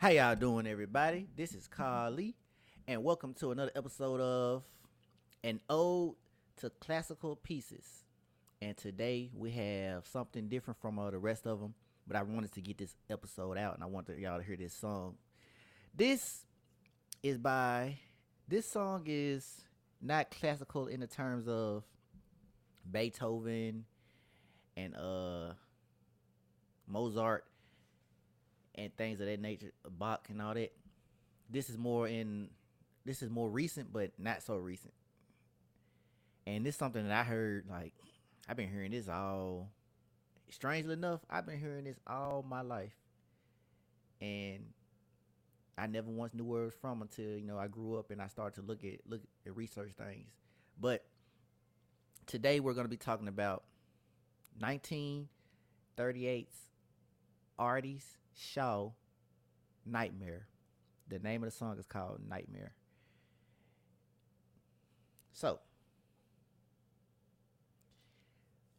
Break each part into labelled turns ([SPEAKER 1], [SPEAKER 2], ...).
[SPEAKER 1] How y'all doing, everybody? This is Carly, and welcome to another episode of An Ode to Classical Pieces. And today we have something different from uh, the rest of them, but I wanted to get this episode out, and I wanted y'all to hear this song. This is by. This song is not classical in the terms of Beethoven and uh Mozart and things of that nature, Bach and all that. This is more in this is more recent, but not so recent. And this is something that I heard like I've been hearing this all strangely enough, I've been hearing this all my life. And I never once knew where it was from until, you know, I grew up and I started to look at look at research things. But today we're gonna be talking about 1938's Artie Shaw Nightmare. The name of the song is called Nightmare. So,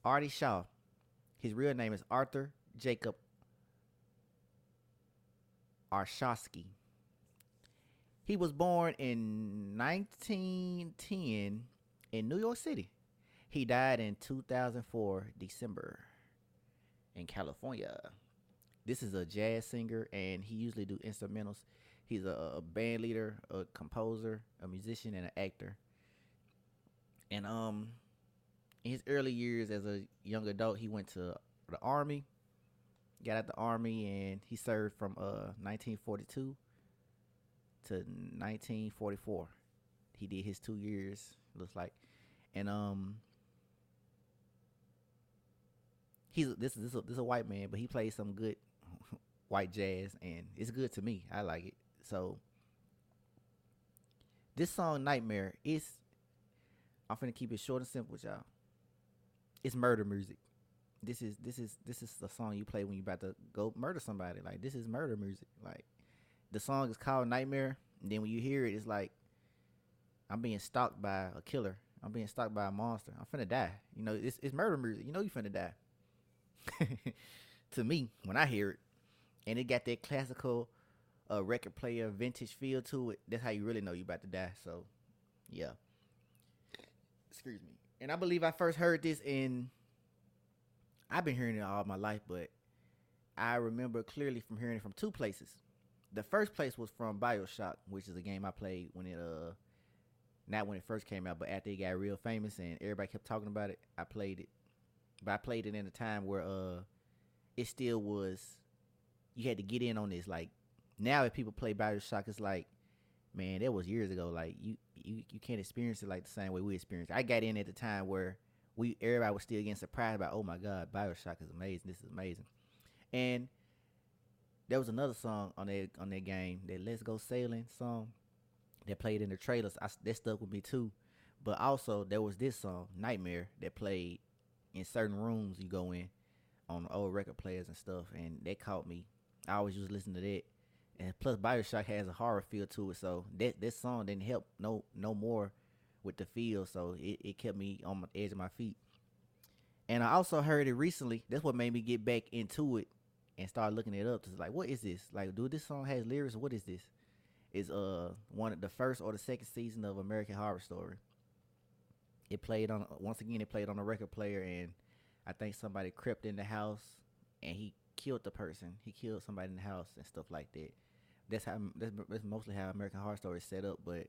[SPEAKER 1] Artie Shaw, his real name is Arthur Jacob Arshawsky. He was born in 1910 in New York City. He died in 2004 December in California. This is a jazz singer, and he usually do instrumentals. He's a, a band leader, a composer, a musician, and an actor. And um, in his early years as a young adult, he went to the army, got out the army, and he served from uh 1942 to 1944. He did his two years, looks like, and um, he's this is this this a white man, but he plays some good white jazz, and it's good to me. I like it. So this song "Nightmare" is I'm finna keep it short and simple, y'all. It's murder music. This is this is this is the song you play when you about to go murder somebody. Like this is murder music. Like the song is called Nightmare. And then when you hear it, it's like I'm being stalked by a killer. I'm being stalked by a monster. I'm finna die. You know, it's it's murder music. You know you finna die. to me, when I hear it, and it got that classical uh, record player vintage feel to it, that's how you really know you about to die. So, yeah. Excuse me. And I believe I first heard this in. I've been hearing it all my life, but I remember clearly from hearing it from two places. The first place was from Bioshock, which is a game I played when it uh not when it first came out, but after it got real famous and everybody kept talking about it, I played it. But I played it in a time where uh it still was you had to get in on this. Like now if people play Bioshock, it's like, man, that was years ago. Like you you you can't experience it like the same way we experienced. It. I got in at the time where we everybody was still getting surprised by, oh my god, Bioshock is amazing. This is amazing. And there was another song on that on that game, that Let's Go Sailing song that played in the trailers. I, that stuck with me too. But also there was this song, Nightmare, that played in certain rooms you go in on old record players and stuff, and that caught me. I always used to listen to that. And plus Bioshock has a horror feel to it, so that this song didn't help no no more with the feel, so it, it kept me on the edge of my feet. And I also heard it recently. That's what made me get back into it and start looking it up. It's like, what is this? Like, dude, this song has lyrics? What is this? Is uh one of the first or the second season of American Horror Story. It played on once again. It played on a record player, and I think somebody crept in the house and he killed the person. He killed somebody in the house and stuff like that. That's how that's, that's mostly how American Horror Story is set up. But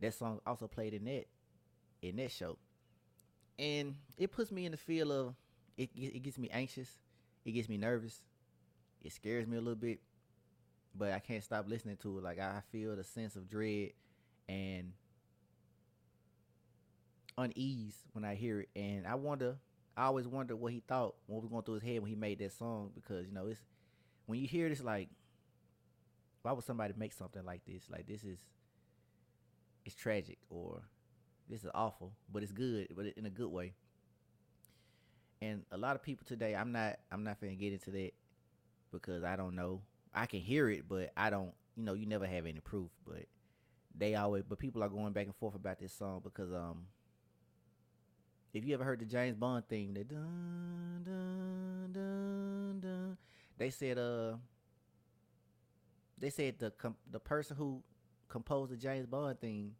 [SPEAKER 1] that song also played in that in that show, and it puts me in the feel of it. It gets me anxious. It gets me nervous. It scares me a little bit, but I can't stop listening to it. Like I feel the sense of dread and unease when I hear it, and I wonder. I always wonder what he thought what was going through his head when he made that song because you know it's when you hear this like why would somebody make something like this? Like this is it's tragic or this is awful but it's good but in a good way. And a lot of people today i'm not i'm not gonna get into that because i don't know. I can hear it but i don't you know you never have any proof but they always but people are going back and forth about this song because um if you ever heard the James Bond theme, the dun dun dun dun, they said uh they said the com- the person who composed the James Bond theme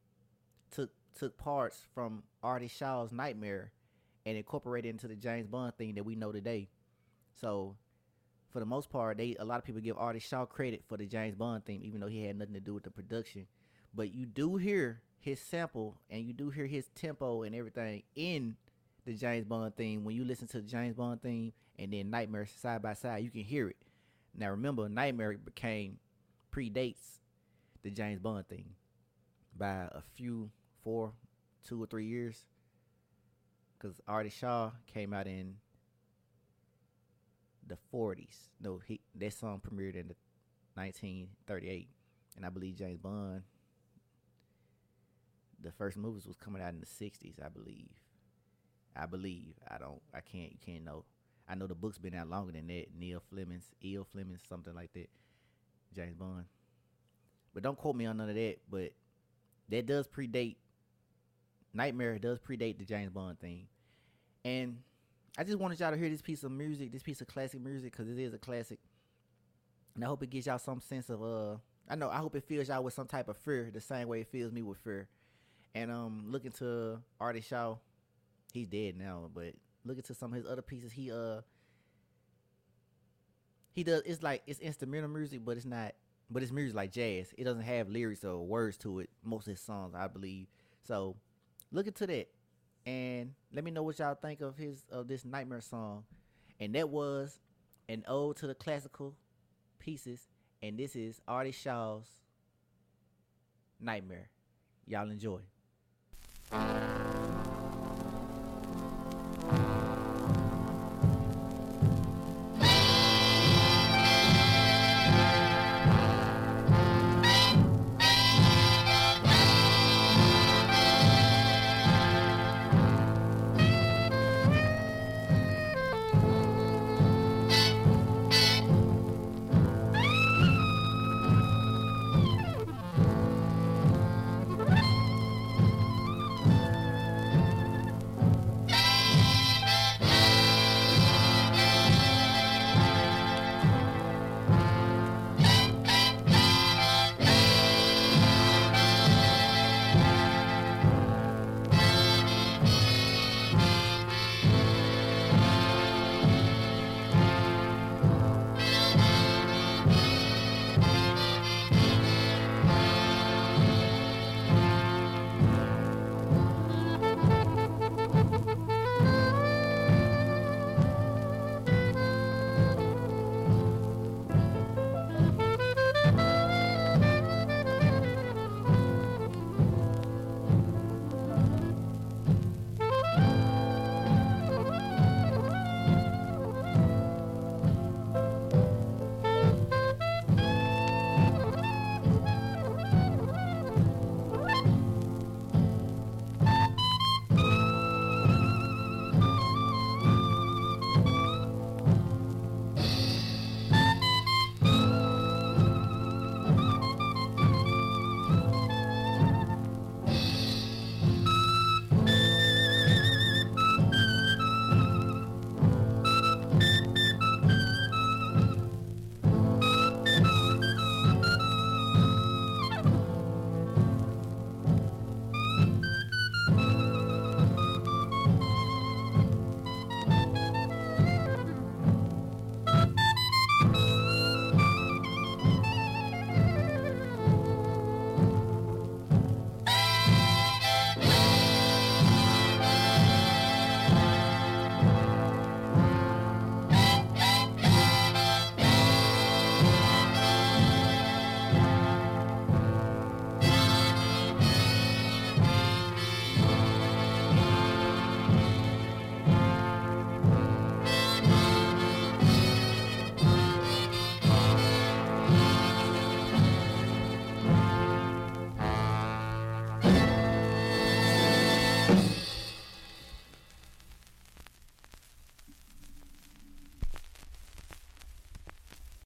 [SPEAKER 1] took took parts from Artie Shaw's Nightmare and incorporated into the James Bond theme that we know today. So for the most part, they a lot of people give Artie Shaw credit for the James Bond theme, even though he had nothing to do with the production. But you do hear his sample and you do hear his tempo and everything in the James Bond theme. When you listen to the James Bond theme and then Nightmare side by side, you can hear it. Now remember, Nightmare became predates the James Bond theme by a few four, two or three years. Cause Artie Shaw came out in the 40s. No, he that song premiered in the 1938, and I believe James Bond. The first movies was coming out in the 60s, I believe. I believe. I don't. I can't. You can't know. I know the book's been out longer than that. Neil Fleming's, E.L. Fleming's, something like that. James Bond. But don't quote me on none of that. But that does predate. Nightmare does predate the James Bond thing, and I just wanted y'all to hear this piece of music, this piece of classic music, because it is a classic. And I hope it gives y'all some sense of uh I know I hope it fills y'all with some type of fear, the same way it fills me with fear. And um looking to Artie Shaw, he's dead now, but looking to some of his other pieces, he uh he does it's like it's instrumental music, but it's not but it's music like jazz. It doesn't have lyrics or words to it, most of his songs, I believe. So look into that. And let me know what y'all think of his of this nightmare song. And that was an ode to the classical pieces. And this is artie shaw's nightmare. Y'all enjoy